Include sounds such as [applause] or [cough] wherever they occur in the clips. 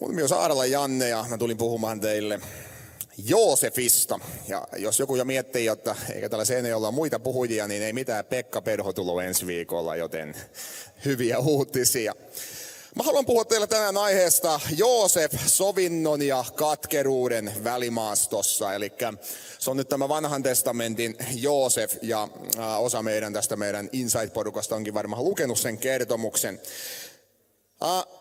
Nimi on Saarala Janne ja mä tulin puhumaan teille Joosefista. Ja jos joku jo miettii, että eikä tällä Seinäjoella ole muita puhujia, niin ei mitään Pekka Perho tulo ensi viikolla, joten hyviä uutisia. Mä haluan puhua teille tänään aiheesta Joosef, sovinnon ja katkeruuden välimaastossa. Eli se on nyt tämä vanhan testamentin Joosef ja osa meidän tästä meidän Insight-porukasta onkin varmaan lukenut sen kertomuksen.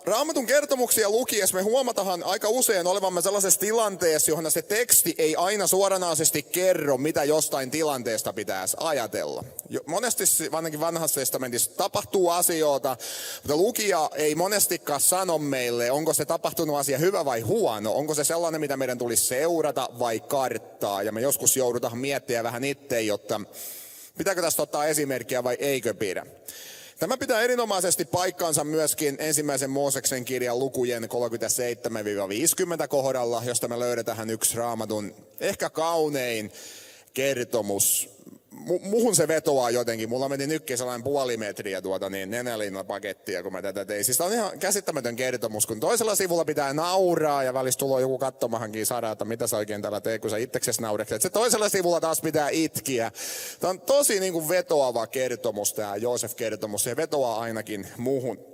Raamatun kertomuksia lukiessa me huomataan aika usein olevamme sellaisessa tilanteessa, johon se teksti ei aina suoranaisesti kerro, mitä jostain tilanteesta pitäisi ajatella. Monesti ainakin vanhassa testamentissa tapahtuu asioita, mutta lukija ei monestikaan sano meille, onko se tapahtunut asia hyvä vai huono, onko se sellainen, mitä meidän tulisi seurata vai karttaa. Ja me joskus joudutaan miettiä vähän itse, jotta pitääkö tästä ottaa esimerkkiä vai eikö pidä. Tämä pitää erinomaisesti paikkaansa myöskin ensimmäisen Mooseksen kirjan lukujen 37-50 kohdalla, josta me löydetään yksi raamatun ehkä kaunein kertomus muhun se vetoaa jotenkin. Mulla meni nytkin sellainen puoli metriä tuota niin pakettia, kun mä tätä tein. Siis on ihan käsittämätön kertomus, kun toisella sivulla pitää nauraa ja välistä tulee joku katsomahankin saada, että mitä sä oikein täällä teet, kun sä itseksesi naurekset. Se toisella sivulla taas pitää itkiä. Tämä on tosi niin kuin vetoava kertomus, tämä Joosef-kertomus. Se vetoaa ainakin muhun.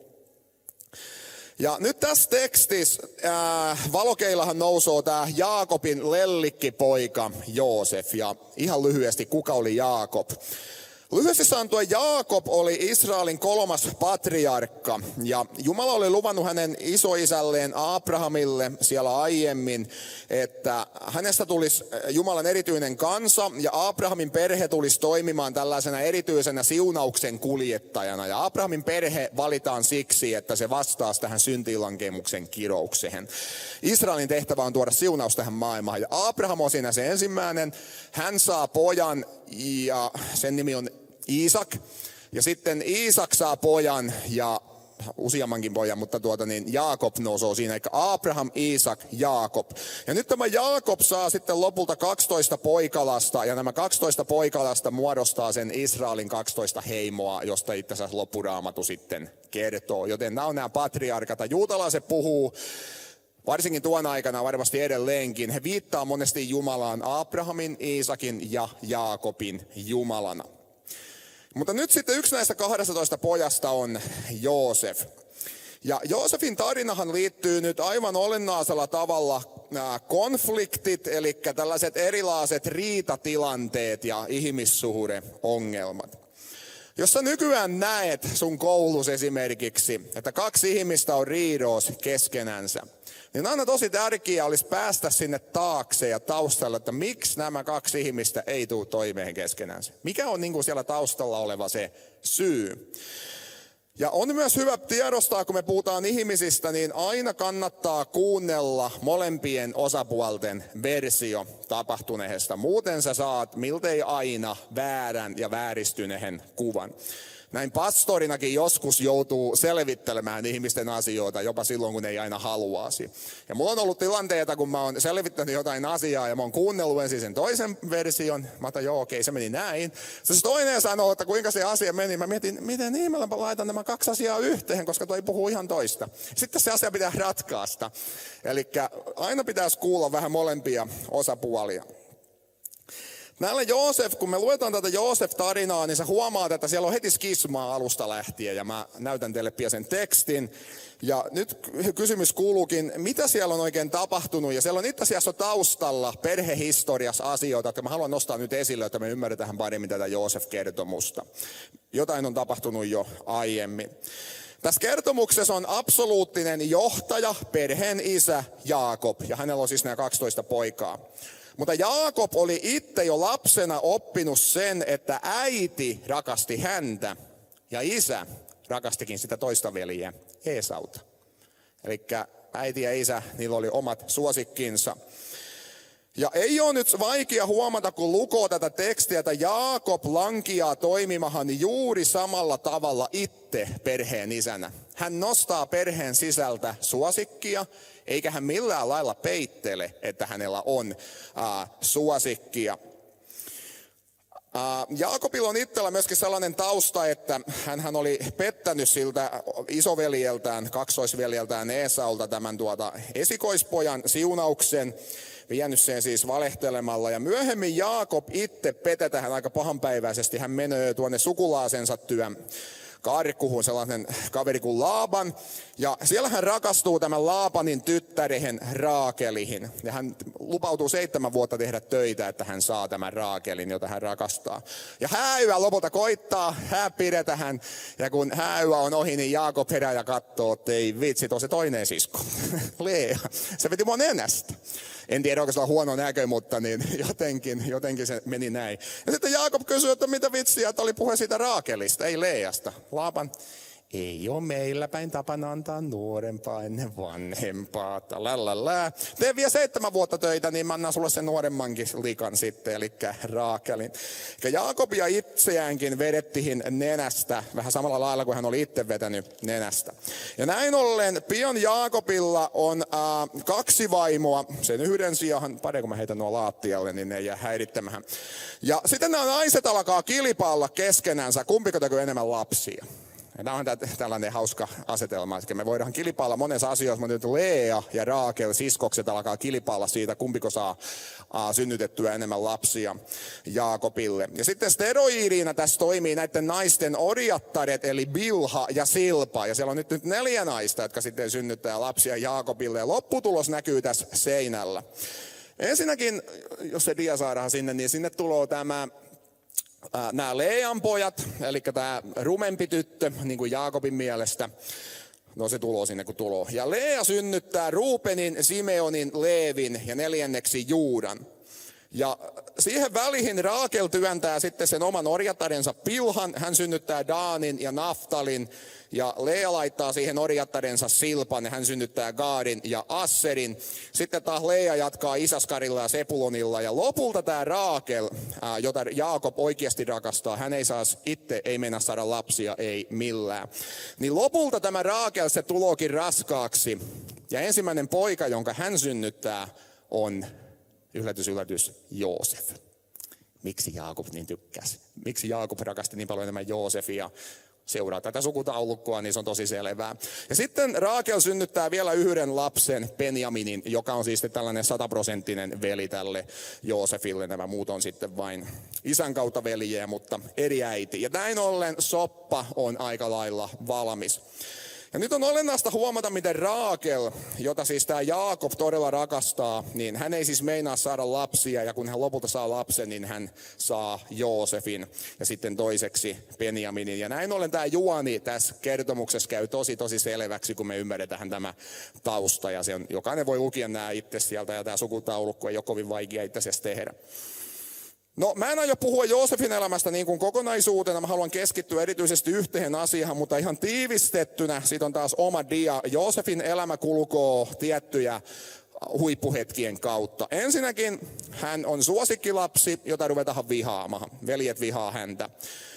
Ja nyt tässä tekstissä äh, valokeillahan nousoo tämä Jaakobin lellikkipoika Joosef. Ja ihan lyhyesti, kuka oli Jaakob? Lyhyesti sanottuna Jaakob oli Israelin kolmas patriarkka ja Jumala oli luvannut hänen isoisälleen Abrahamille siellä aiemmin, että hänestä tulisi eh, Jumalan erityinen kansa ja Abrahamin perhe tulisi toimimaan tällaisena erityisenä siunauksen kuljettajana. Ja Abrahamin perhe valitaan siksi, että se vastaa tähän syntilankemuksen kiroukseen. Israelin tehtävä on tuoda siunaus tähän maailmaan ja Abraham on siinä se ensimmäinen. Hän saa pojan ja sen nimi on Iisak. Ja sitten Iisak saa pojan ja useammankin pojan, mutta tuota niin Jaakob nousee siinä, eli Abraham, Iisak, Jaakob. Ja nyt tämä Jaakob saa sitten lopulta 12 poikalasta, ja nämä 12 poikalasta muodostaa sen Israelin 12 heimoa, josta itse asiassa loppuraamatu sitten kertoo. Joten nämä on nämä patriarkat, juutalaiset puhuu varsinkin tuon aikana varmasti edelleenkin, he viittaa monesti Jumalaan Abrahamin, Iisakin ja Jaakobin Jumalana. Mutta nyt sitten yksi näistä 12 pojasta on Joosef. Ja Joosefin tarinahan liittyy nyt aivan olennaisella tavalla nämä konfliktit, eli tällaiset erilaiset riitatilanteet ja ihmissuhdeongelmat. Jos sä nykyään näet sun koulus esimerkiksi, että kaksi ihmistä on riidoos keskenänsä, niin aina tosi tärkeää olisi päästä sinne taakse ja taustalle, että miksi nämä kaksi ihmistä ei tule toimeen keskenään. Mikä on niin kuin siellä taustalla oleva se syy? Ja on myös hyvä tiedostaa, kun me puhutaan ihmisistä, niin aina kannattaa kuunnella molempien osapuolten versio tapahtuneesta. Muuten sä saat miltei aina väärän ja vääristyneen kuvan näin pastorinakin joskus joutuu selvittelemään ihmisten asioita, jopa silloin kun ei aina haluaisi. Ja mulla on ollut tilanteita, kun mä oon selvittänyt jotain asiaa ja mä oon kuunnellut ensin sen toisen version. Mä otan, joo, okei, se meni näin. Se toinen sanoo, että kuinka se asia meni. Mä mietin, miten ihmeellä mä laitan nämä kaksi asiaa yhteen, koska toi puhuu ihan toista. Sitten se asia pitää ratkaista. Eli aina pitäisi kuulla vähän molempia osapuolia. Näillä Joosef, kun me luetaan tätä Joosef-tarinaa, niin sä huomaat, että siellä on heti skismaa alusta lähtien. Ja mä näytän teille pian sen tekstin. Ja nyt kysymys kuuluukin, mitä siellä on oikein tapahtunut? Ja siellä on itse asiassa taustalla perhehistoriassa asioita, että mä haluan nostaa nyt esille, että me ymmärretään paremmin tätä Joosef-kertomusta. Jotain on tapahtunut jo aiemmin. Tässä kertomuksessa on absoluuttinen johtaja, perheen isä Jaakob, ja hänellä on siis nämä 12 poikaa. Mutta Jaakob oli itse jo lapsena oppinut sen, että äiti rakasti häntä ja isä rakastikin sitä toista veliä, Esauta. Eli äiti ja isä, niillä oli omat suosikkinsa. Ja ei ole nyt vaikea huomata, kun lukoo tätä tekstiä, että Jaakob lankiaa toimimahan juuri samalla tavalla itse perheen isänä. Hän nostaa perheen sisältä suosikkia eikä hän millään lailla peittele, että hänellä on ää, suosikkia. Jaakobilla on itsellä myöskin sellainen tausta, että hän oli pettänyt siltä isoveljeltään, kaksoisveljeltään Eesaulta tämän tuota esikoispojan siunauksen, vienyt sen siis valehtelemalla. Ja myöhemmin Jaakob itse petetään aika pahanpäiväisesti. Hän menee tuonne sukulaasensa työn kaarikuhun sellainen kaveri kuin Laaban. Ja siellä hän rakastuu tämän Laapanin tyttärehen Raakelihin. Ja hän lupautuu seitsemän vuotta tehdä töitä, että hän saa tämän Raakelin, jota hän rakastaa. Ja hääyä lopulta koittaa, hää pidetään. Ja kun hääyä on ohi, niin Jaakob herää ja katsoo, että ei vitsi, on se toinen sisko. [laughs] Lea, se veti mua nenästä. En tiedä, onko se huono näkö, mutta niin jotenkin, jotenkin se meni näin. Ja sitten Jaakob kysyi, että mitä vitsiä, että oli puhe siitä Raakelista, ei Leasta. laban. Ei ole meillä päin tapana antaa nuorempaa ennen vanhempaa. Lalala. Tee vielä seitsemän vuotta töitä, niin mä annan sulle sen nuoremmankin likan sitten, eli Raakelin. Ja Jaakobia itseäänkin vedettiin nenästä, vähän samalla lailla kuin hän oli itse vetänyt nenästä. Ja näin ollen, pian Jaakobilla on äh, kaksi vaimoa, sen yhden sijaan, pari kun mä heitän nuo laattialle, niin ne jää häirittämään. Ja sitten nämä naiset alkaa kilpailla keskenänsä, kumpiko tekee enemmän lapsia. Tämä on tällainen hauska asetelma, että me voidaan kilpailla monessa asioissa, mutta nyt Lea ja Raakel, siskokset, alkaa kilpailla siitä, kumpiko saa synnytettyä enemmän lapsia Jaakobille. Ja sitten steroidiina tässä toimii näiden naisten orjattaret, eli Bilha ja Silpa. Ja siellä on nyt, nyt neljä naista, jotka sitten synnyttää lapsia Jaakobille. Ja lopputulos näkyy tässä seinällä. Ensinnäkin, jos se dia saadaan sinne, niin sinne tulee tämä nämä Lean pojat, eli tämä rumempi tyttö, niin kuin Jaakobin mielestä, No se tulo sinne kun tulo. Ja Lea synnyttää Ruupenin, Simeonin, Leevin ja neljänneksi Juudan. Ja siihen väliin Raakel työntää sitten sen oman orjattarensa Pilhan. Hän synnyttää Daanin ja Naftalin. Ja Lea laittaa siihen orjattarensa Silpan. Hän synnyttää Gaadin ja Asserin. Sitten taas Lea jatkaa Isaskarilla ja Sepulonilla. Ja lopulta tämä Raakel, jota Jaakob oikeasti rakastaa, hän ei saa itse, ei mennä saada lapsia, ei millään. Niin lopulta tämä Raakel se tulokin raskaaksi. Ja ensimmäinen poika, jonka hän synnyttää, on yllätys, yllätys, Joosef. Miksi Jaakob niin tykkäsi? Miksi Jaakob rakasti niin paljon enemmän Joosefia? Seuraa tätä sukutaulukkoa, niin se on tosi selvää. Ja sitten Raakel synnyttää vielä yhden lapsen, Benjaminin, joka on siis tällainen sataprosenttinen veli tälle Joosefille. Nämä muut on sitten vain isän kautta veljeä, mutta eri äiti. Ja näin ollen soppa on aika lailla valmis. Ja nyt on olennaista huomata, miten Raakel, jota siis tämä Jaakob todella rakastaa, niin hän ei siis meinaa saada lapsia, ja kun hän lopulta saa lapsen, niin hän saa Joosefin ja sitten toiseksi Benjaminin. Ja näin ollen tämä juoni tässä kertomuksessa käy tosi tosi selväksi, kun me ymmärretään tämä tausta, ja se on, jokainen voi lukea nämä itse sieltä, ja tämä sukutaulukko ei ole kovin vaikea itse asiassa tehdä. No mä en aio puhua Joosefin elämästä niin kuin kokonaisuutena, mä haluan keskittyä erityisesti yhteen asiaan, mutta ihan tiivistettynä, siitä on taas oma dia. Joosefin elämä kulkoo tiettyjä huippuhetkien kautta. Ensinnäkin hän on suosikkilapsi, jota ruvetaan vihaamaan. Veljet vihaa häntä.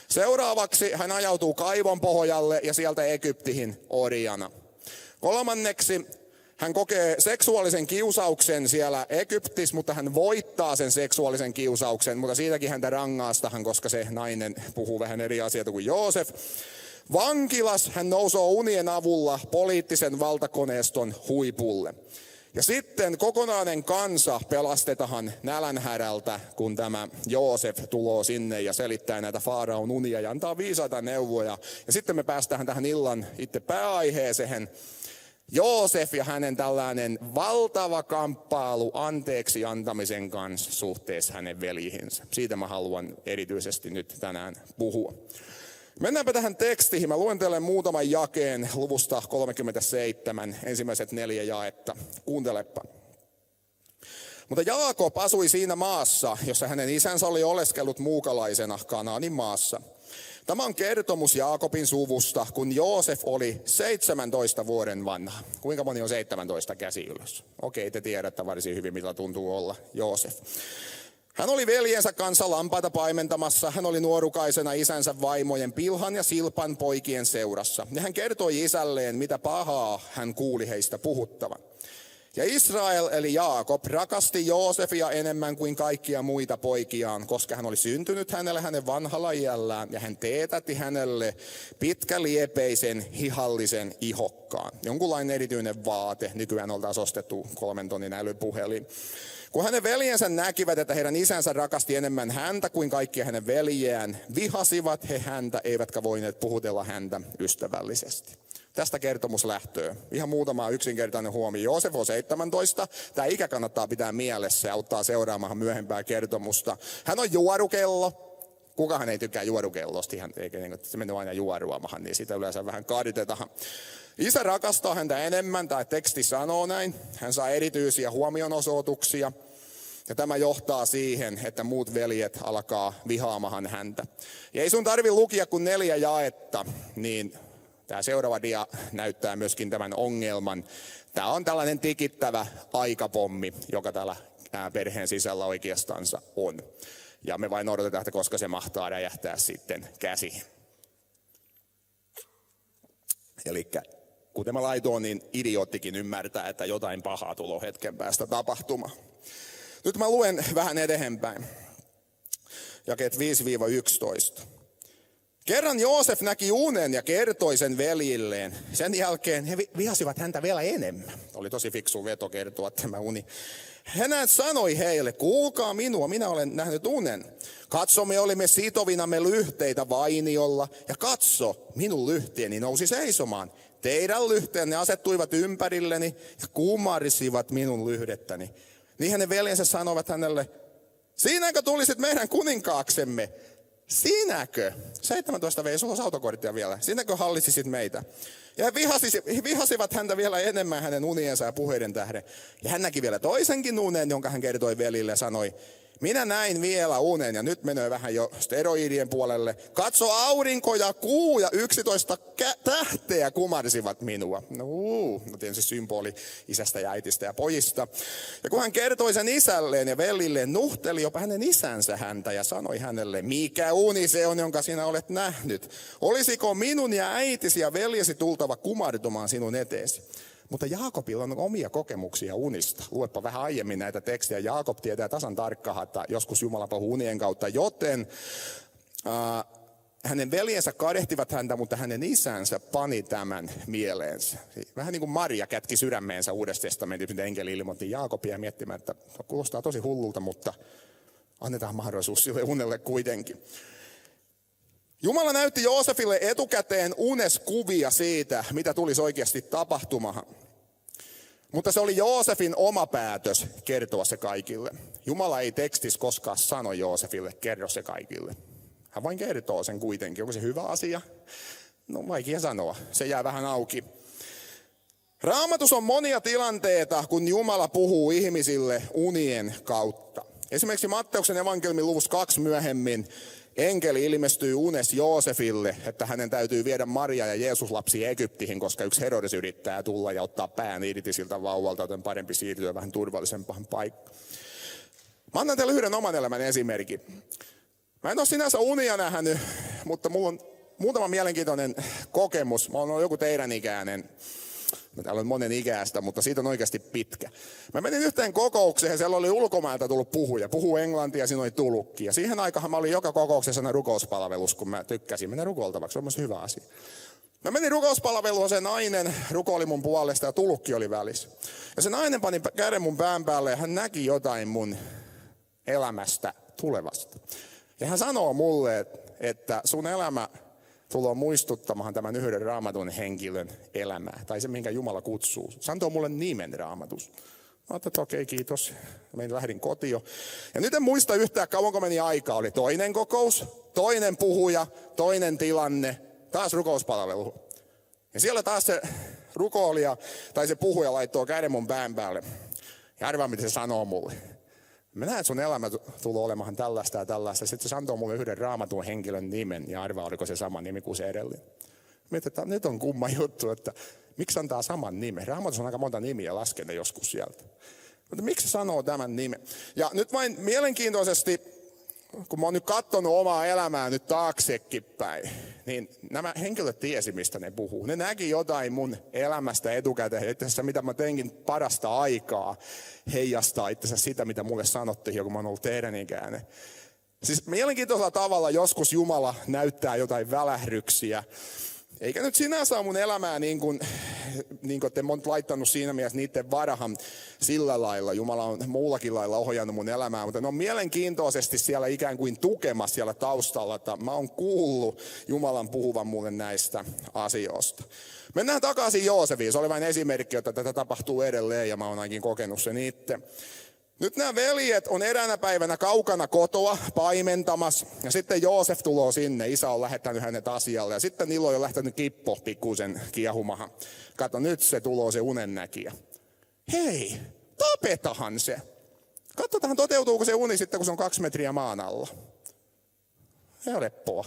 Seuraavaksi hän ajautuu kaivon pohjalle ja sieltä Egyptihin orjana. Kolmanneksi hän kokee seksuaalisen kiusauksen siellä Egyptissä, mutta hän voittaa sen seksuaalisen kiusauksen, mutta siitäkin häntä rangaistahan, koska se nainen puhuu vähän eri asioita kuin Joosef. Vankilas hän nousee unien avulla poliittisen valtakoneiston huipulle. Ja sitten kokonainen kansa pelastetaan nälänhärältä, kun tämä Joosef tulo sinne ja selittää näitä Faaraon unia ja antaa viisaita neuvoja. Ja sitten me päästään tähän illan itse pääaiheeseen. Joosef ja hänen tällainen valtava kamppailu anteeksi antamisen kanssa suhteessa hänen veljihinsä. Siitä mä haluan erityisesti nyt tänään puhua. Mennäänpä tähän tekstiin. Mä luentelen muutaman jakeen luvusta 37, ensimmäiset neljä jaetta. Kuuntelepa. Mutta Jaakob asui siinä maassa, jossa hänen isänsä oli oleskellut muukalaisena Kanaanin maassa – Tämä on kertomus Jaakobin suvusta, kun Joosef oli 17 vuoden vanha. Kuinka moni on 17 käsi ylös? Okei, te tiedätte varsin hyvin, mitä tuntuu olla Joosef. Hän oli veljensä kanssa lampaita paimentamassa. Hän oli nuorukaisena isänsä vaimojen Pilhan ja Silpan poikien seurassa. Ja hän kertoi isälleen, mitä pahaa hän kuuli heistä puhuttavan. Ja Israel eli Jaakob rakasti Joosefia enemmän kuin kaikkia muita poikiaan, koska hän oli syntynyt hänelle hänen vanhalla iällään ja hän teetätti hänelle pitkäliepeisen hihallisen ihokkaan. Jonkunlainen erityinen vaate, nykyään oltaisiin ostettu kolmen tonnin älypuhelin. Kun hänen veljensä näkivät, että heidän isänsä rakasti enemmän häntä kuin kaikkia hänen veljeään, vihasivat he häntä, eivätkä voineet puhutella häntä ystävällisesti. Tästä kertomus lähtöä. Ihan muutama yksinkertainen huomio. Joosef on 17. Tämä ikä kannattaa pitää mielessä ja auttaa seuraamaan myöhempää kertomusta. Hän on juorukello. Kukahan ei tykkää juorukellosta, ihan, eikä niin, se menee aina juoruamahan, niin sitä yleensä vähän kaaditetaan. Isä rakastaa häntä enemmän, tai teksti sanoo näin. Hän saa erityisiä huomionosoituksia. Ja tämä johtaa siihen, että muut veljet alkaa vihaamahan häntä. Ja ei sun tarvi lukia kuin neljä jaetta, niin Tämä seuraava dia näyttää myöskin tämän ongelman. Tämä on tällainen tikittävä aikapommi, joka täällä perheen sisällä oikeastansa on. Ja me vain odotetaan, että koska se mahtaa räjähtää sitten käsi. Eli kuten mä laitoin, niin idioottikin ymmärtää, että jotain pahaa tulo hetken päästä tapahtumaan. Nyt mä luen vähän eteenpäin. Jakeet 5-11. Kerran Joosef näki unen ja kertoi sen veljilleen. Sen jälkeen he vihasivat häntä vielä enemmän. Oli tosi fiksu veto kertoa tämä uni. Hän sanoi heille, kuulkaa minua, minä olen nähnyt unen. Katso, me olimme sitovinamme lyhteitä vainiolla, ja katso, minun lyhteeni nousi seisomaan. Teidän lyhteenne asettuivat ympärilleni ja kumarisivat minun lyhdettäni. Niin hänen veljensä sanoivat hänelle, siinäkö tulisit meidän kuninkaaksemme? Sinäkö? 17 vei, sulla autokorttia vielä. Sinäkö hallitsisit meitä? Ja he vihasivat häntä vielä enemmän hänen uniensa ja puheiden tähden. Ja hän näki vielä toisenkin unen, jonka hän kertoi velille ja sanoi, minä näin vielä unen, ja nyt menee vähän jo steroidien puolelle. Katso aurinko ja kuu ja yksitoista tähteä kumarsivat minua. No, uu, no tietysti symboli isästä ja äitistä ja pojista. Ja kun hän kertoi sen isälleen ja velilleen, nuhteli jopa hänen isänsä häntä ja sanoi hänelle, mikä uni se on, jonka sinä olet nähnyt. Olisiko minun ja äitisi ja veljesi tultava kumartumaan sinun eteesi? Mutta Jaakobilla on omia kokemuksia unista. Luepa vähän aiemmin näitä tekstejä. Jaakob tietää tasan tarkkaan, että joskus Jumala puhuu unien kautta, joten äh, hänen veljensä kadehtivat häntä, mutta hänen isänsä pani tämän mieleensä. Vähän niin kuin Maria kätki sydämeensä uudesta testamentista, mitä enkeli ilmoitti Jaakobia miettimään, että kuulostaa tosi hullulta, mutta annetaan mahdollisuus sille unelle kuitenkin. Jumala näytti Joosefille etukäteen uneskuvia siitä, mitä tulisi oikeasti tapahtumaan. Mutta se oli Joosefin oma päätös kertoa se kaikille. Jumala ei tekstissä koskaan sano Joosefille, kerro se kaikille. Hän vain kertoo sen kuitenkin. Onko se hyvä asia? No vaikea sanoa. Se jää vähän auki. Raamatus on monia tilanteita, kun Jumala puhuu ihmisille unien kautta. Esimerkiksi Matteuksen evankeliumin luvussa kaksi myöhemmin enkeli ilmestyy unes Joosefille, että hänen täytyy viedä Maria ja Jeesus lapsi Egyptiin, koska yksi Herodes yrittää tulla ja ottaa pään irti siltä vauvalta, joten parempi siirtyä vähän turvallisempaan paikkaan. Mä annan teille yhden oman elämän esimerkin. Mä en ole sinänsä unia nähnyt, mutta mulla on muutama mielenkiintoinen kokemus. Mä oon joku teidän ikäinen. Täällä on monen ikäistä, mutta siitä on oikeasti pitkä. Mä menin yhteen kokoukseen, siellä oli ulkomailta tullut puhuja. Puhuu englantia, siinä oli tulukki. Ja siihen aikaan mä olin joka kokouksessa aina rukouspalvelus, kun mä tykkäsin mennä rukoiltavaksi. Se on myös hyvä asia. Mä menin rukouspalveluun, se nainen rukoili mun puolesta ja tulukki oli välissä. Ja se nainen pani käden mun pään päälle ja hän näki jotain mun elämästä tulevasta. Ja hän sanoo mulle, että sun elämä tulee muistuttamaan tämän yhden raamatun henkilön elämää, tai se, minkä Jumala kutsuu. Se antoi mulle nimen raamatus. Mä että okei, okay, kiitos. Menin lähdin kotiin. Ja nyt en muista yhtään, kauanko meni aikaa. Oli toinen kokous, toinen puhuja, toinen tilanne, taas rukouspalvelu. Ja siellä taas se rukoilija tai se puhuja laittoi käden mun pään päälle. Ja arvaa, mitä se sanoo mulle. Mä näen, että sun elämä tulee olemaan tällaista ja tällaista. Sitten se antoi mulle yhden raamatun henkilön nimen ja arvaa, oliko se sama nimi kuin se edellinen. Mietin, että nyt on kumma juttu, että miksi antaa saman nimen. Raamatussa on aika monta nimiä laskenut joskus sieltä. Mutta miksi sanoo tämän nimen? Ja nyt vain mielenkiintoisesti, kun mä oon nyt katsonut omaa elämää nyt taaksekin päin, niin nämä henkilöt tiesi, mistä ne puhuu. Ne näki jotain mun elämästä etukäteen, itse asiassa mitä mä teinkin parasta aikaa heijastaa itse asiassa sitä, mitä mulle sanottiin, kun mä oon ollut teidän ikäinen. Siis mielenkiintoisella tavalla joskus Jumala näyttää jotain välähryksiä, eikä nyt sinänsä ole mun elämää niin kuin, niin kuin te monta laittanut siinä mielessä niiden varahan sillä lailla. Jumala on muullakin lailla ohjannut mun elämää, mutta ne on mielenkiintoisesti siellä ikään kuin tukemassa siellä taustalla, että mä oon kuullut Jumalan puhuvan mulle näistä asioista. Mennään takaisin Joosefiin. Se oli vain esimerkki, että tätä tapahtuu edelleen ja mä oon ainakin kokenut sen itse. Nyt nämä veljet on eräänä päivänä kaukana kotoa paimentamassa. Ja sitten Joosef tulee sinne. Isä on lähettänyt hänet asialle. Ja sitten niillä on jo lähtenyt kippo pikkuisen kiehumahan. Kato, nyt se tulee se unennäkijä. Hei, tapetahan se. Katsotaan, toteutuuko se uni sitten, kun se on kaksi metriä maan alla. Helppoa.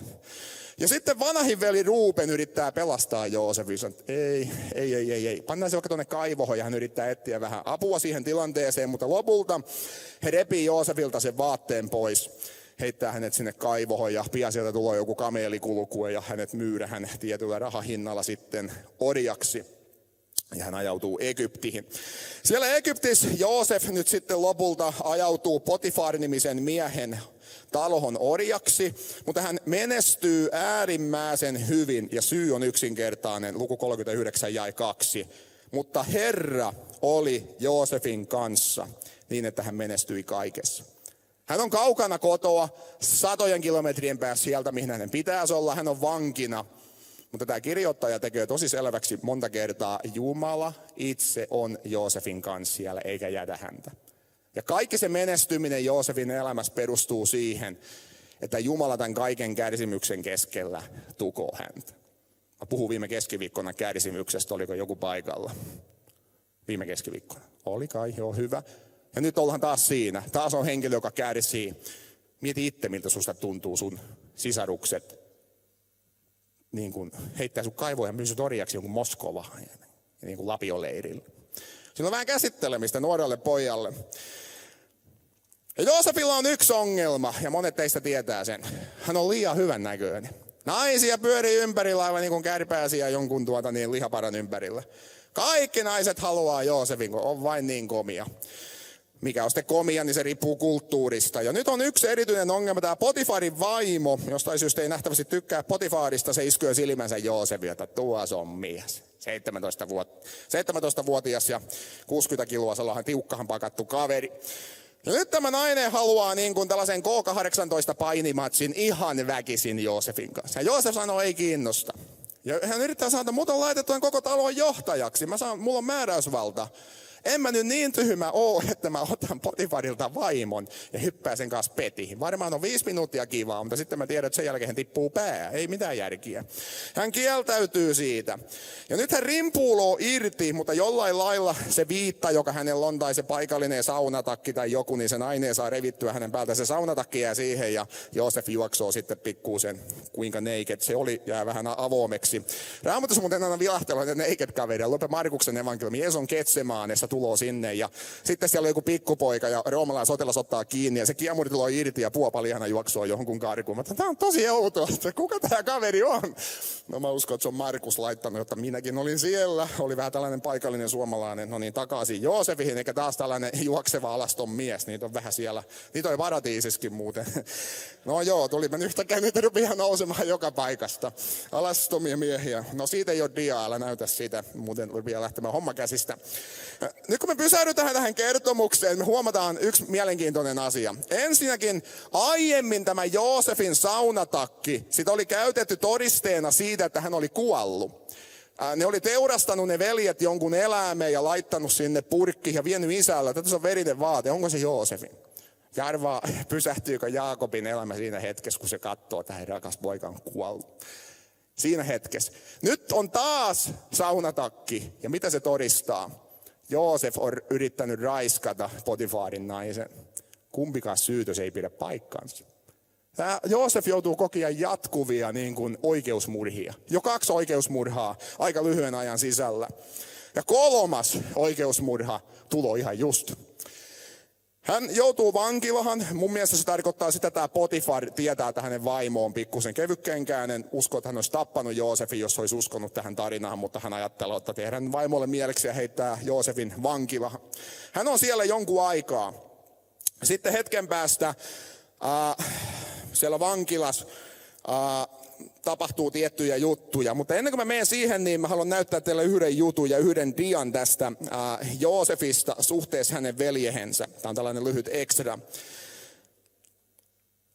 Ja sitten vanhin veli Ruupen yrittää pelastaa Joosefin. Ei, ei, ei, ei, ei. Pannaan se vaikka tuonne kaivohon ja hän yrittää etsiä vähän apua siihen tilanteeseen, mutta lopulta he repii Joosefilta sen vaatteen pois heittää hänet sinne kaivohon ja pian sieltä tulee joku kameelikulku ja hänet myydään tietyllä rahahinnalla sitten orjaksi. Ja hän ajautuu Egyptiin. Siellä Egyptissä Joosef nyt sitten lopulta ajautuu Potifar-nimisen miehen talohon orjaksi, mutta hän menestyy äärimmäisen hyvin ja syy on yksinkertainen, luku 39 jäi kaksi. Mutta Herra oli Joosefin kanssa niin, että hän menestyi kaikessa. Hän on kaukana kotoa, satojen kilometrien päässä sieltä, mihin hänen pitäisi olla. Hän on vankina. Mutta tämä kirjoittaja tekee tosi selväksi monta kertaa, Jumala itse on Joosefin kanssa siellä, eikä jätä häntä. Ja kaikki se menestyminen Joosefin elämässä perustuu siihen, että Jumala tämän kaiken kärsimyksen keskellä tukoo häntä. Mä puhun viime keskiviikkona kärsimyksestä, oliko joku paikalla? Viime keskiviikkona. Oli kai, joo, hyvä. Ja nyt ollaan taas siinä. Taas on henkilö, joka kärsii. Mieti itse, miltä susta tuntuu sun sisarukset. Niin kuin heittää sun kaivoja ja myy orjaksi jonkun Moskova. Niin kuin Lapioleirillä. Siinä on vähän käsittelemistä nuorelle pojalle. Ja Joosefilla on yksi ongelma, ja monet teistä tietää sen. Hän on liian hyvän näköinen. Naisia pyörii ympärillä aivan niin kuin kärpääsiä jonkun tuota niin lihaparan ympärillä. Kaikki naiset haluaa Joosefin, kun on vain niin komia. Mikä on sitten komia, niin se riippuu kulttuurista. Ja nyt on yksi erityinen ongelma, tämä Potifarin vaimo, jostain syystä ei nähtävästi tykkää Potifarista, se iskyy silmänsä Joosefia, että tuo on mies. 17 vuotta, 17-vuotias ja 60 kiloa, sellainen tiukkahan pakattu kaveri. Nyt tämä nainen haluaa niin kuin tällaisen K18 painimatsin ihan väkisin Joosefin kanssa. Ja Joosef sanoo, ei kiinnosta. Ja hän yrittää saada, mut on laitettu koko talon johtajaksi. Mä saan, mulla on määräysvalta en mä nyt niin tyhmä oo, että mä otan Potifarilta vaimon ja hyppää sen kanssa petiin. Varmaan on viisi minuuttia kivaa, mutta sitten mä tiedän, että sen jälkeen tippuu pää. Ei mitään järkiä. Hän kieltäytyy siitä. Ja nyt hän rimpuuloo irti, mutta jollain lailla se viitta, joka hänellä on, tai se paikallinen saunatakki tai joku, niin se nainen saa revittyä hänen päältä. Se saunatakki jää siihen ja Joosef juoksoo sitten pikkuusen, kuinka naked se oli, jää vähän avoimeksi. Raamatus muuten aina vilahtella että naked kaveria. Lope Markuksen evankeliumi. Jeesus on Ketsemaanessa tuloa sinne. Ja sitten siellä on joku pikkupoika ja roomalainen sotilas ottaa kiinni ja se kiemuri tulee irti ja puopaliana juoksua johonkin karkuun. Tämä on tosi outoa, että kuka tämä kaveri on? No mä uskon, että se on Markus laittanut, että minäkin olin siellä. Oli vähän tällainen paikallinen suomalainen. No niin, takaisin Joosefihin, eikä taas tällainen juokseva alaston mies. Niitä on vähän siellä. Niitä oli paratiisiskin muuten. No joo, tuli mä yhtäkään niitä rupeaa nousemaan joka paikasta. Alastomia miehiä. No siitä ei ole dia, älä näytä sitä. Muuten rupeaa lähtemään homma käsistä. Nyt kun me pysähdytään tähän kertomukseen, me huomataan yksi mielenkiintoinen asia. Ensinnäkin aiemmin tämä Joosefin saunatakki, sitä oli käytetty todisteena siitä, että hän oli kuollut. Ne oli teurastanut ne veljet jonkun eläimeen ja laittanut sinne purkki ja vienyt isällä. Tätä on verinen vaate. Onko se Joosefin? Ja arvaa, [laughs] pysähtyykö Jaakobin elämä siinä hetkessä, kun se katsoo, että hän rakas poika on kuollut. Siinä hetkessä. Nyt on taas saunatakki. Ja mitä se todistaa? Joosef on yrittänyt raiskata Potifarin naisen. Kumpikaan syytös ei pidä paikkaansa. Tämä Joosef joutuu kokia jatkuvia niin kuin oikeusmurhia. Jo kaksi oikeusmurhaa aika lyhyen ajan sisällä. Ja kolmas oikeusmurha tulo ihan just. Hän joutuu vankilahan. Mun mielestä se tarkoittaa sitä, että tämä Potifar tietää, että hänen vaimo on pikkusen kevykkeenkään. En usko, että hän olisi tappanut Joosefin, jos olisi uskonut tähän tarinaan, mutta hän ajattelee, että tehdään vaimolle mieleksi ja heittää Joosefin vankilahan. Hän on siellä jonkun aikaa. Sitten hetken päästä äh, siellä vankilas äh, tapahtuu tiettyjä juttuja. Mutta ennen kuin mä menen siihen, niin mä haluan näyttää teille yhden jutun ja yhden dian tästä äh, Joosefista suhteessa hänen veljehensä. Tämä on tällainen lyhyt ekstra.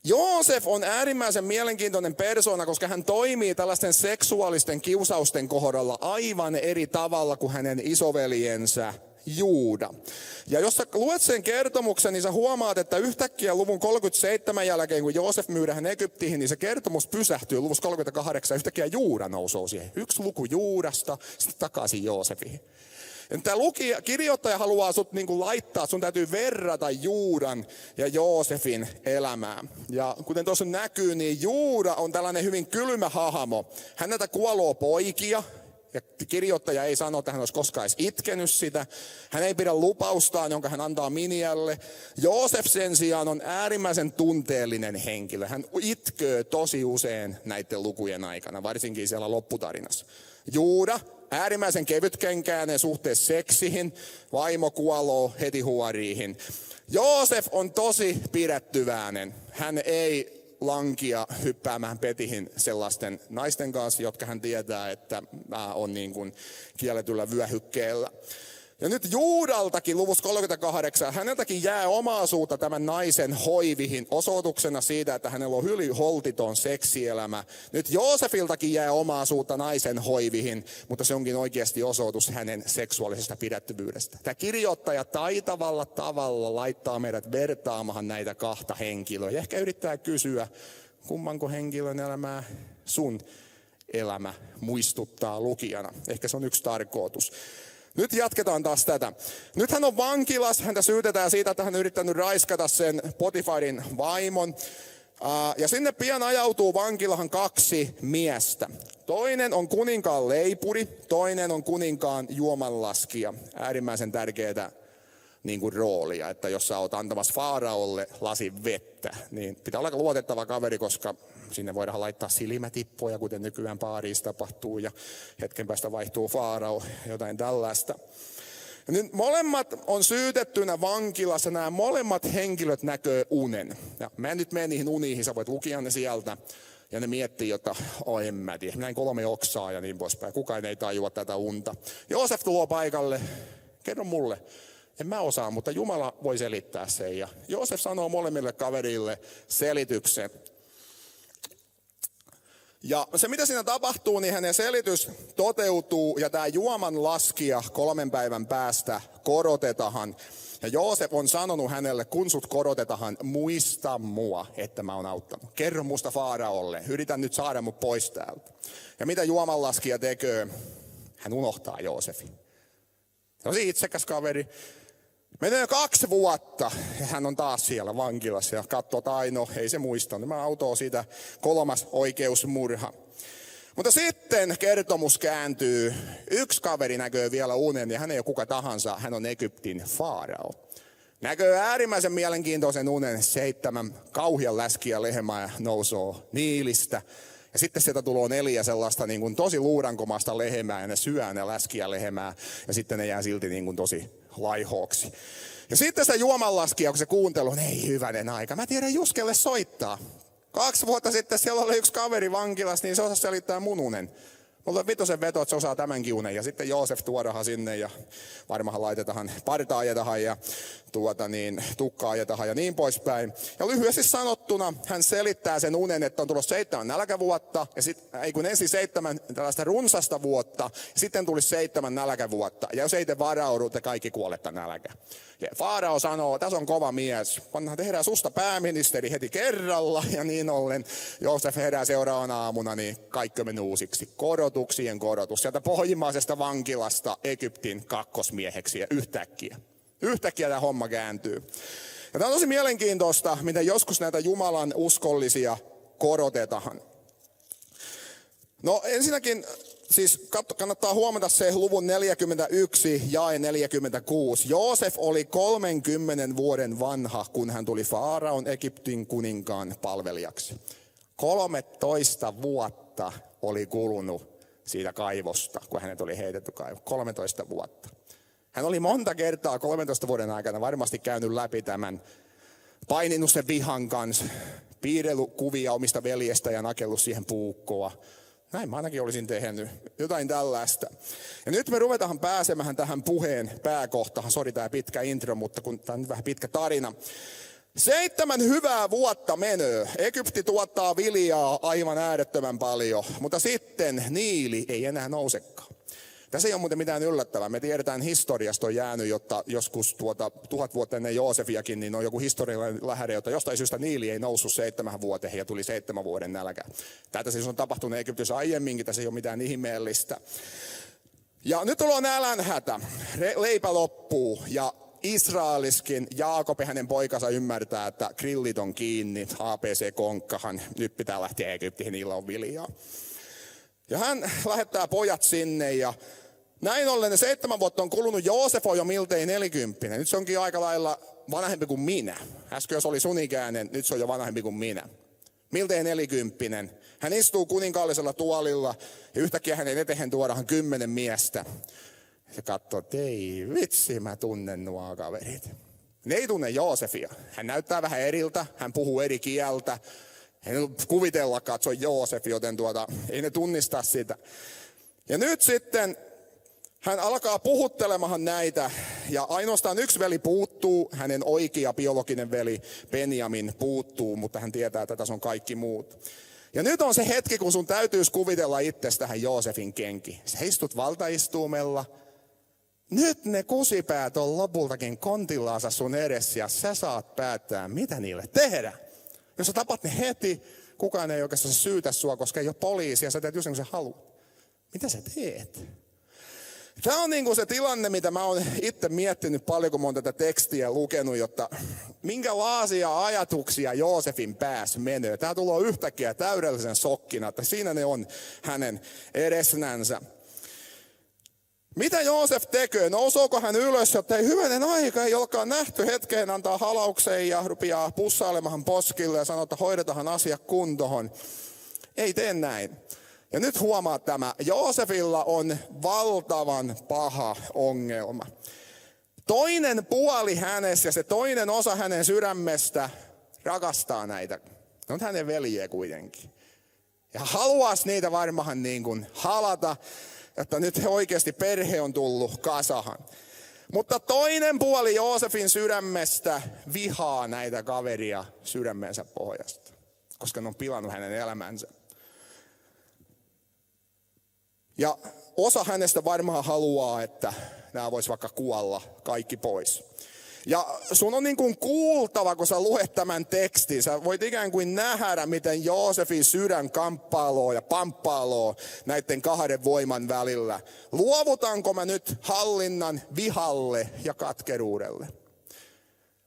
Joosef on äärimmäisen mielenkiintoinen persona, koska hän toimii tällaisten seksuaalisten kiusausten kohdalla aivan eri tavalla kuin hänen isoveljensä Juuda. Ja jos sä luet sen kertomuksen, niin sä huomaat, että yhtäkkiä luvun 37 jälkeen, kun Joosef myydään Egyptiin, niin se kertomus pysähtyy luvussa 38. Yhtäkkiä Juuda nousee siihen. Yksi luku Juudasta, sitten takaisin Joosefiin. Tämä lukija, kirjoittaja haluaa sut niin laittaa, sun täytyy verrata Juudan ja Joosefin elämää. Ja kuten tuossa näkyy, niin Juuda on tällainen hyvin kylmä hahmo. Häneltä kuoloo poikia, ja kirjoittaja ei sano, että hän olisi koskaan edes itkenyt sitä. Hän ei pidä lupaustaan, jonka hän antaa Minialle. Joosef sen sijaan on äärimmäisen tunteellinen henkilö. Hän itköö tosi usein näiden lukujen aikana, varsinkin siellä lopputarinassa. Juuda, äärimmäisen kevytkenkäinen suhteessa seksiin, vaimo kuoloo heti huoriihin. Joosef on tosi pidettyväinen. Hän ei lankia hyppäämään petihin sellaisten naisten kanssa, jotka hän tietää, että on niin kuin kielletyllä vyöhykkeellä. Ja nyt Juudaltakin luvussa 38, häneltäkin jää omaisuutta tämän naisen hoivihin osoituksena siitä, että hänellä on hyvin holtiton seksielämä. Nyt Joosefiltakin jää omaisuutta naisen hoivihin, mutta se onkin oikeasti osoitus hänen seksuaalisesta pidättyvyydestä. Tämä kirjoittaja taitavalla tavalla laittaa meidät vertaamaan näitä kahta henkilöä. Ja ehkä yrittää kysyä, kummanko henkilön elämää sun elämä muistuttaa lukijana. Ehkä se on yksi tarkoitus. Nyt jatketaan taas tätä. Nyt hän on vankilas, häntä syytetään siitä, että hän on yrittänyt raiskata sen Potifarin vaimon. Ja sinne pian ajautuu vankilahan kaksi miestä. Toinen on kuninkaan leipuri, toinen on kuninkaan juomanlaskija. Äärimmäisen tärkeää niin kuin roolia, että jos sä oot antamassa Faaraolle lasin vettä, niin pitää olla luotettava kaveri, koska sinne voidaan laittaa silmätippoja, kuten nykyään Pariissa tapahtuu, ja hetken päästä vaihtuu Faarao, jotain tällaista. Nyt molemmat on syytettynä vankilassa, nämä molemmat henkilöt näkee unen. Ja mä en nyt mene niihin uniin, sä voit lukia ne sieltä. Ja ne miettii, että oh, en mä tiedä, näin kolme oksaa ja niin poispäin. Kukaan ei tajua tätä unta. Joosef tulo paikalle, kerro mulle, en mä osaa, mutta Jumala voi selittää sen. Ja Joosef sanoo molemmille kaverille selityksen. Ja se mitä siinä tapahtuu, niin hänen selitys toteutuu ja tämä juoman laskija kolmen päivän päästä korotetaan. Ja Joosef on sanonut hänelle, kun sut korotetahan, muista mua, että mä oon auttanut. Kerro musta Faaraolle, yritän nyt saada mut pois täältä. Ja mitä juomanlaskija tekee? Hän unohtaa Joosefin. Tosi itsekäs kaveri. Menee kaksi vuotta ja hän on taas siellä vankilassa ja katsoo, että aino, ei se muista. Mä autoa siitä kolmas oikeusmurha. Mutta sitten kertomus kääntyy. Yksi kaveri näkee vielä unen ja hän ei ole kuka tahansa. Hän on Egyptin faarao. Näkee äärimmäisen mielenkiintoisen unen. Seitsemän kauhian läskiä lehmää nousee niilistä. Ja sitten sieltä tulee neljä sellaista niin kuin tosi luurankomasta lehmää ja ne syö ne läskiä lehmää. Ja sitten ne jää silti niin kuin tosi laihoksi. Ja sitten se juomanlaskija, kun se kuuntelu, ei hyvänen aika. Mä tiedän Juskelle soittaa. Kaksi vuotta sitten siellä oli yksi kaveri vankilassa, niin se osasi selittää mununen. On vitosen veto, että se osaa tämän kiunen. Ja sitten Joosef tuodahan sinne ja varmaan laitetaan partaa ajetahan ja tuota niin, tukkaa ajetahan ja niin poispäin. Ja lyhyesti sanottuna hän selittää sen unen, että on tullut seitsemän nälkävuotta, ja sit, ei kun ensin seitsemän tällaista runsasta vuotta, sitten tuli seitsemän nälkävuotta. Ja jos ei te varaudu, te kaikki kuolette nälkä. Ja Faarao sanoo, tässä on kova mies, pannaan tehdään susta pääministeri heti kerralla, ja niin ollen Joosef herää seuraavana aamuna, niin kaikki meni uusiksi. Korotuksien korotus, sieltä pohjimmaisesta vankilasta Egyptin kakkosmieheksi ja yhtäkkiä. Yhtäkkiä tämä homma kääntyy. Ja tämä on tosi mielenkiintoista, miten joskus näitä Jumalan uskollisia korotetaan. No ensinnäkin siis kannattaa huomata se luvun 41 ja 46. Joosef oli 30 vuoden vanha, kun hän tuli Faaraon Egyptin kuninkaan palvelijaksi. 13 vuotta oli kulunut siitä kaivosta, kun hänet oli heitetty kaivo. 13 vuotta. Hän oli monta kertaa 13 vuoden aikana varmasti käynyt läpi tämän, paininut sen vihan kanssa, piirrellyt kuvia omista veljestä ja nakellut siihen puukkoa. Näin mä ainakin olisin tehnyt. Jotain tällaista. Ja nyt me ruvetaan pääsemään tähän puheen pääkohtaan. Sori tämä pitkä intro, mutta kun tämä on nyt vähän pitkä tarina. Seitsemän hyvää vuotta menee. Egypti tuottaa viljaa aivan äärettömän paljon, mutta sitten Niili ei enää nousekaan. Tässä ei ole muuten mitään yllättävää. Me tiedetään historiasta on jäänyt, jotta joskus tuota, tuhat vuotta ennen Joosefiakin, niin on joku historiallinen lähde, jota jostain syystä Niili ei noussut seitsemän vuoteen ja tuli seitsemän vuoden nälkä. Tätä siis on tapahtunut Egyptissä aiemminkin, tässä ei ole mitään ihmeellistä. Ja nyt ollaan nälänhätä. Leipä loppuu ja Israeliskin Jaakob ja hänen poikansa ymmärtää, että grillit on kiinni, APC-konkkahan, nyt pitää lähteä Egyptiin, niillä on viljaa. Ja hän lähettää pojat sinne ja näin ollen ne seitsemän vuotta on kulunut. Joosef on jo miltei nelikymppinen. Nyt se onkin aika lailla vanhempi kuin minä. Äsken jos oli sun ikäinen, nyt se on jo vanhempi kuin minä. Miltei nelikymppinen. Hän istuu kuninkaallisella tuolilla ja yhtäkkiä hänen eteen tuodaan kymmenen miestä. Se katsoo, että ei vitsi, mä tunnen nuo kaverit. Ne ei tunne Joosefia. Hän näyttää vähän eriltä, hän puhuu eri kieltä. Ei kuvitellakaan, että Joosef, joten tuota, ei ne tunnista sitä. Ja nyt sitten hän alkaa puhuttelemaan näitä, ja ainoastaan yksi veli puuttuu, hänen oikea biologinen veli Benjamin puuttuu, mutta hän tietää, että tässä on kaikki muut. Ja nyt on se hetki, kun sun täytyisi kuvitella itsestä tähän Joosefin kenki. Sä istut valtaistuumella, nyt ne kusipäät on lopultakin kontillaansa sun edessä ja sä saat päättää, mitä niille tehdä. Jos sä tapat ne heti, kukaan ei oikeastaan syytä sua, koska ei ole poliisia, sä teet just niin kuin sä haluat. Mitä sä teet? Tämä on niin kuin se tilanne, mitä mä oon itse miettinyt paljon, kun mä oon tätä tekstiä lukenut, jotta minkälaisia ajatuksia Joosefin pääs menee. Tämä tulee yhtäkkiä täydellisen sokkina, että siinä ne on hänen edessänsä. Mitä Joosef tekee? Nousuuko hän ylös, että ei hyvänen aika, ei olekaan nähty hetkeen antaa halaukseen ja rupeaa pussailemaan poskille ja sanoo, että hoidetaan asia kuntoon. Ei tee näin. Ja nyt huomaa tämä, Joosefilla on valtavan paha ongelma. Toinen puoli hänessä ja se toinen osa hänen sydämestä rakastaa näitä. Ne on hänen veljeä kuitenkin. Ja haluaisi niitä varmaan niin kuin halata että nyt oikeasti perhe on tullut kasahan. Mutta toinen puoli Joosefin sydämestä vihaa näitä kaveria sydämensä pohjasta, koska ne on pilannut hänen elämänsä. Ja osa hänestä varmaan haluaa, että nämä vois vaikka kuolla kaikki pois. Ja sun on niin kuin kuultava, kun sä luet tämän tekstin. Sä voit ikään kuin nähdä, miten Joosefin sydän kamppaaloo ja pamppaaloo näiden kahden voiman välillä. Luovutanko mä nyt hallinnan vihalle ja katkeruudelle?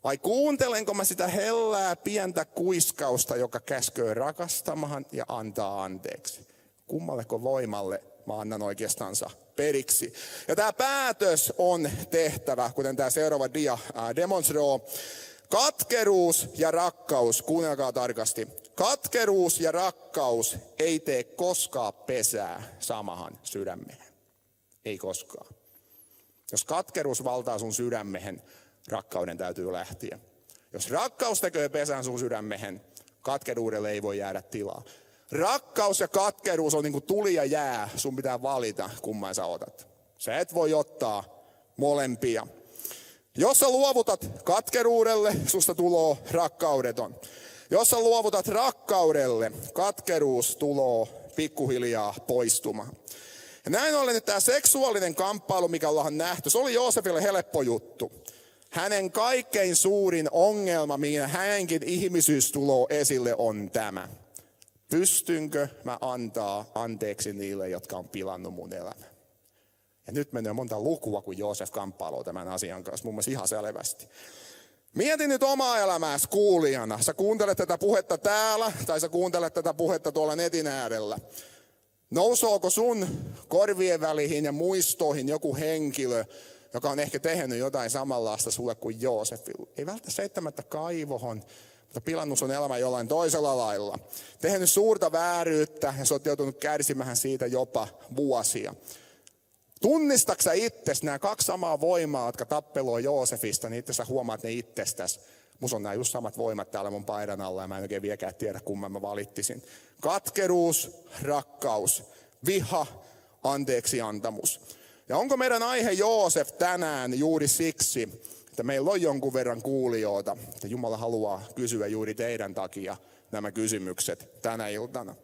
Vai kuuntelenko mä sitä hellää pientä kuiskausta, joka käsköö rakastamaan ja antaa anteeksi? Kummalleko voimalle mä annan oikeastansa periksi. Ja tämä päätös on tehtävä, kuten tämä seuraava dia demonstroi. Katkeruus ja rakkaus, kuunnelkaa tarkasti. Katkeruus ja rakkaus ei tee koskaan pesää samahan sydämeen. Ei koskaan. Jos katkeruus valtaa sun sydämehen, rakkauden täytyy lähteä. Jos rakkaus tekee pesään sun sydämehen, katkeruudelle ei voi jäädä tilaa. Rakkaus ja katkeruus on niin kuin tuli ja jää. Sun pitää valita, kumman sä otat. Sä et voi ottaa molempia. Jos sä luovutat katkeruudelle, susta tuloo rakkaudeton. Jos sä luovutat rakkaudelle, katkeruus tuloo pikkuhiljaa poistumaan. Ja näin ollen, että tämä seksuaalinen kamppailu, mikä ollaan nähty, se oli Joosefille helppo juttu. Hänen kaikkein suurin ongelma, mihin hänenkin ihmisyys tuloo esille, on tämä. Pystynkö mä antaa anteeksi niille, jotka on pilannut mun elämän? Ja nyt menee monta lukua, kun Joosef kamppailee tämän asian kanssa, mun mielestä ihan selvästi. Mieti nyt omaa elämääsi kuulijana. Sä kuuntelet tätä puhetta täällä, tai sä kuuntelet tätä puhetta tuolla netin äärellä. Nousooko sun korvien väliin ja muistoihin joku henkilö, joka on ehkä tehnyt jotain samanlaista sulle kuin Joosef? Ei välttämättä kaivohon, mutta pilannut sun elämä jollain toisella lailla. Tehnyt suurta vääryyttä ja sä oot joutunut kärsimään siitä jopa vuosia. Tunnistaksä itses nämä kaksi samaa voimaa, jotka tappelua Joosefista, niin itse sä huomaat ne itsestäsi. Musta on nämä just samat voimat täällä mun paidan alla ja mä en oikein vieläkään tiedä kumman mä valittisin. Katkeruus, rakkaus, viha, anteeksi antamus. Ja onko meidän aihe Joosef tänään juuri siksi, että meillä on jonkun verran kuulijoita, että Jumala haluaa kysyä juuri teidän takia nämä kysymykset tänä iltana.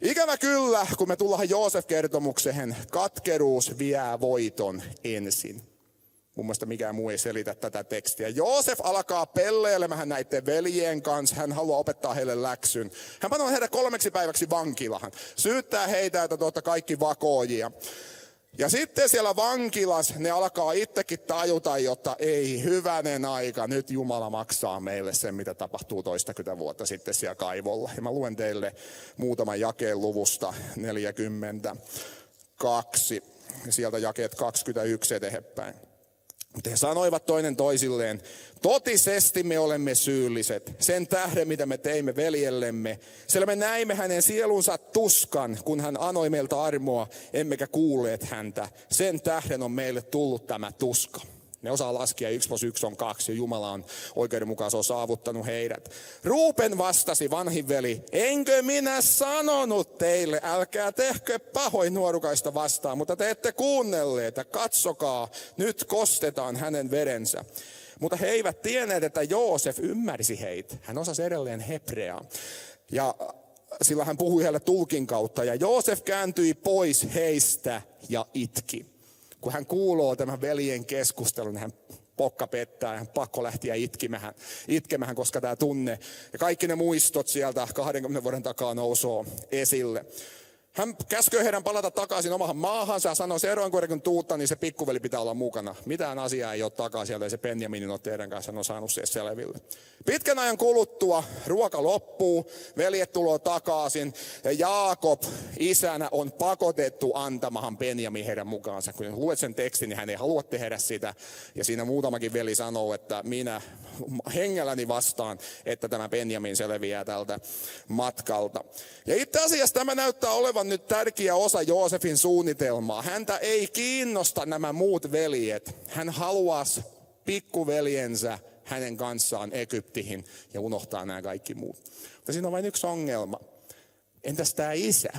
Ikävä kyllä, kun me tullaan Joosef-kertomukseen, katkeruus vie voiton ensin. Mun mielestä mikään muu ei selitä tätä tekstiä. Joosef alkaa pelleilemään näiden veljien kanssa. Hän haluaa opettaa heille läksyn. Hän panoo heidät kolmeksi päiväksi vankilahan. Syyttää heitä, että kaikki vakoojia. Ja sitten siellä vankilas ne alkaa itsekin tajuta, jotta ei hyvänen aika, nyt Jumala maksaa meille sen, mitä tapahtuu toistakymmentä vuotta sitten siellä kaivolla. Ja mä luen teille muutaman jakeen luvusta 42, sieltä jakeet 21 eteenpäin. Mutta he sanoivat toinen toisilleen, totisesti me olemme syylliset sen tähden, mitä me teimme veljellemme. Sillä me näimme hänen sielunsa tuskan, kun hän anoi meiltä armoa, emmekä kuulleet häntä. Sen tähden on meille tullut tämä tuska. Ne osaa laskea, yksi plus yksi on kaksi ja Jumala on oikeudenmukaisuus saavuttanut heidät. Ruupen vastasi vanhin veli, enkö minä sanonut teille, älkää tehkö pahoin nuorukaista vastaan, mutta te ette kuunnelleet, että katsokaa, nyt kostetaan hänen verensä. Mutta he eivät tienneet, että Joosef ymmärsi heitä. Hän osasi edelleen hebreaa. Ja sillä hän puhui heille tulkin kautta. Ja Joosef kääntyi pois heistä ja itki kun hän kuuloo tämän veljen keskustelun, hän pokka pettää, hän pakko lähteä itkemään, itkemään, koska tämä tunne ja kaikki ne muistot sieltä 20 vuoden takaa nousoo esille. Hän käskee heidän palata takaisin omahan maahansa ja sanoi, seuraavan kerran kun tuutta, niin se pikkuveli pitää olla mukana. Mitään asiaa ei ole sieltä, ja se Benjaminin on teidän kanssa, on saanut se selville. Pitkän ajan kuluttua ruoka loppuu, veljet tulee takaisin, ja Jaakob isänä on pakotettu antamahan Benjamin heidän mukaansa. Kun luet sen tekstin, niin hän ei halua tehdä sitä, ja siinä muutamakin veli sanoo, että minä hengelläni vastaan, että tämä Benjamin selviää tältä matkalta. Ja itse asiassa tämä näyttää olevan nyt tärkeä osa Joosefin suunnitelmaa. Häntä ei kiinnosta nämä muut veljet. Hän haluaa pikkuveljensä hänen kanssaan Egyptihin ja unohtaa nämä kaikki muut. Mutta siinä on vain yksi ongelma. Entäs tämä isä,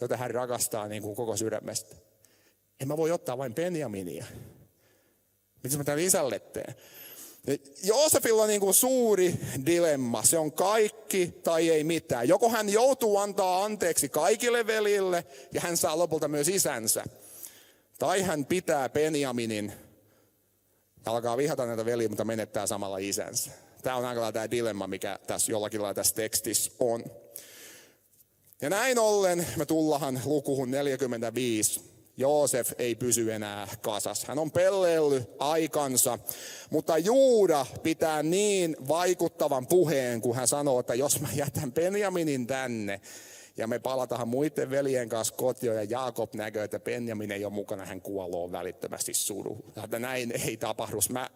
jota hän rakastaa niin kuin koko sydämestä? En mä voi ottaa vain Benjaminia. Mitä mä tälle isälle teen? Joosefilla on niin kuin suuri dilemma. Se on kaikki tai ei mitään. Joko hän joutuu antaa anteeksi kaikille velille ja hän saa lopulta myös isänsä. Tai hän pitää Benjaminin ja alkaa vihata näitä veliä, mutta menettää samalla isänsä. Tämä on aika tämä dilemma, mikä tässä jollakin lailla tässä tekstissä on. Ja näin ollen me tullahan lukuhun 45. Joosef ei pysy enää kasas. Hän on pelleillyt aikansa, mutta Juuda pitää niin vaikuttavan puheen, kun hän sanoo, että jos mä jätän Benjaminin tänne, ja me palataan muiden veljen kanssa kotiin ja Jaakob näkee, että Benjamin ei ole mukana, hän kuoloo välittömästi suru. Että näin ei tapahdu. Mä,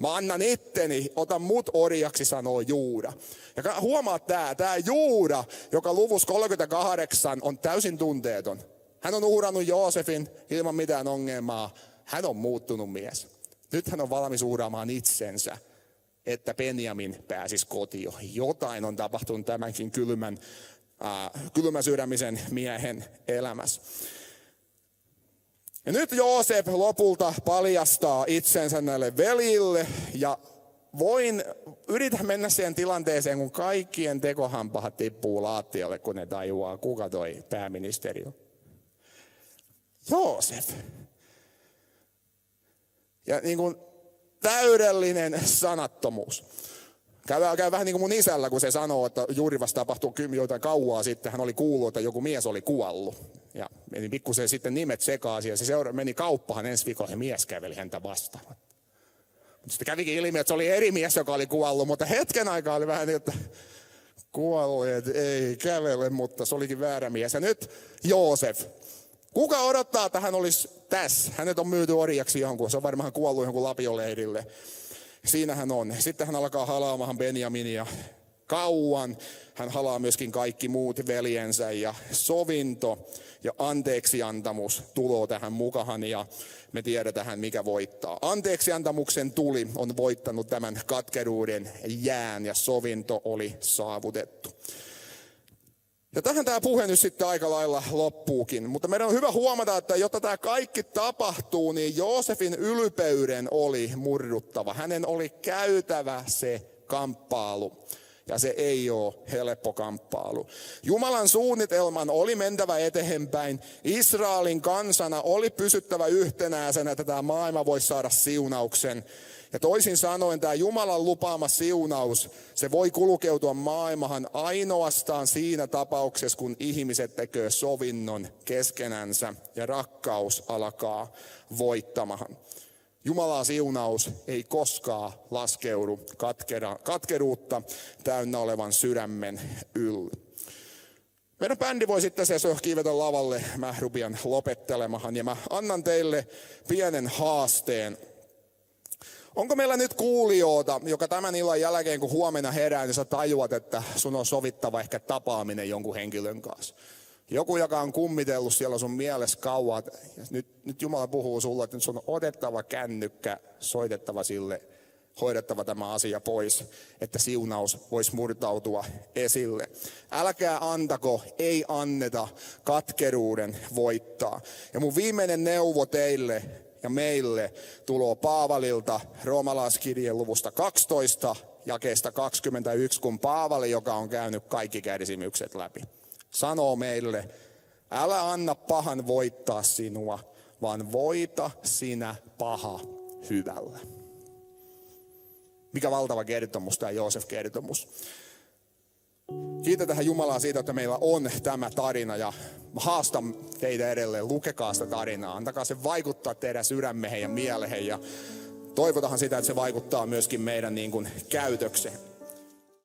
mä annan itteni, otan mut orjaksi, sanoo Juuda. Ja huomaa tämä, tämä Juuda, joka luvus 38 on täysin tunteeton. Hän on uhrannut Joosefin ilman mitään ongelmaa. Hän on muuttunut mies. Nyt hän on valmis uhraamaan itsensä, että Benjamin pääsisi kotiin. Jotain on tapahtunut tämänkin kylmän, äh, kylmäsydämisen miehen elämässä. Ja nyt Joosef lopulta paljastaa itsensä näille velille ja voin, yritä mennä siihen tilanteeseen, kun kaikkien tekohampahat tippuu laattialle, kun ne tajuaa, kuka toi pääministeri on. Joosef. Ja niin kuin täydellinen sanattomuus. Käy, käy vähän niin kuin mun isällä, kun se sanoo, että juuri vasta tapahtui jotain kauaa sitten. Hän oli kuullut, että joku mies oli kuollut. Ja meni pikkusen sitten nimet sekaisin ja se seura- meni kauppahan ensi viikolla ja mies käveli häntä vastaan. Sitten kävikin ilmi, että se oli eri mies, joka oli kuollut, mutta hetken aikaa oli vähän niin, että kuolleet ei kävele, mutta se olikin väärä mies. Ja nyt Joosef. Kuka odottaa, että hän olisi tässä? Hänet on myyty orjaksi jonkun, se on varmaan kuollut jonkun lapioleirille. Siinä hän on. Sitten hän alkaa halaamaan Benjaminia kauan. Hän halaa myöskin kaikki muut veljensä ja sovinto ja anteeksiantamus tuloo tähän mukahan ja me tiedetään mikä voittaa. Anteeksiantamuksen tuli on voittanut tämän katkeruuden jään ja sovinto oli saavutettu. Ja tähän tämä puhe nyt sitten aika lailla loppuukin. Mutta meidän on hyvä huomata, että jotta tämä kaikki tapahtuu, niin Joosefin ylpeyden oli murruttava. Hänen oli käytävä se kamppailu. Ja se ei ole helppo kamppailu. Jumalan suunnitelman oli mentävä eteenpäin. Israelin kansana oli pysyttävä yhtenäisenä, että tämä maailma voisi saada siunauksen. Ja toisin sanoen tämä Jumalan lupaama siunaus, se voi kulkeutua maailmahan ainoastaan siinä tapauksessa, kun ihmiset tekee sovinnon keskenänsä ja rakkaus alkaa voittamahan. Jumalan siunaus ei koskaan laskeudu katkera, katkeruutta täynnä olevan sydämen yllä. Meidän bändi voi sitten se kiivetä lavalle, mä lopettelemahan ja mä annan teille pienen haasteen. Onko meillä nyt kuulijoita, joka tämän illan jälkeen kun huomenna herää, niin sä tajuat, että sun on sovittava ehkä tapaaminen jonkun henkilön kanssa. Joku, joka on kummitellut siellä sun mielessä kauan, ja nyt, nyt Jumala puhuu sulle, että nyt sun on otettava kännykkä, soitettava sille, hoidettava tämä asia pois, että siunaus voisi murtautua esille. Älkää antako, ei anneta katkeruuden voittaa. Ja mun viimeinen neuvo teille ja meille tulo Paavalilta roomalaiskirjeen luvusta 12, jakeesta 21, kun Paavali, joka on käynyt kaikki kärsimykset läpi sanoo meille, älä anna pahan voittaa sinua, vaan voita sinä paha hyvällä. Mikä valtava kertomus tämä Joosef-kertomus. Kiitetään Jumalaa siitä, että meillä on tämä tarina ja haastan teitä edelleen, lukekaa sitä tarinaa. Antakaa se vaikuttaa teidän sydämehen ja mielehen ja toivotahan sitä, että se vaikuttaa myöskin meidän niin kuin käytökseen.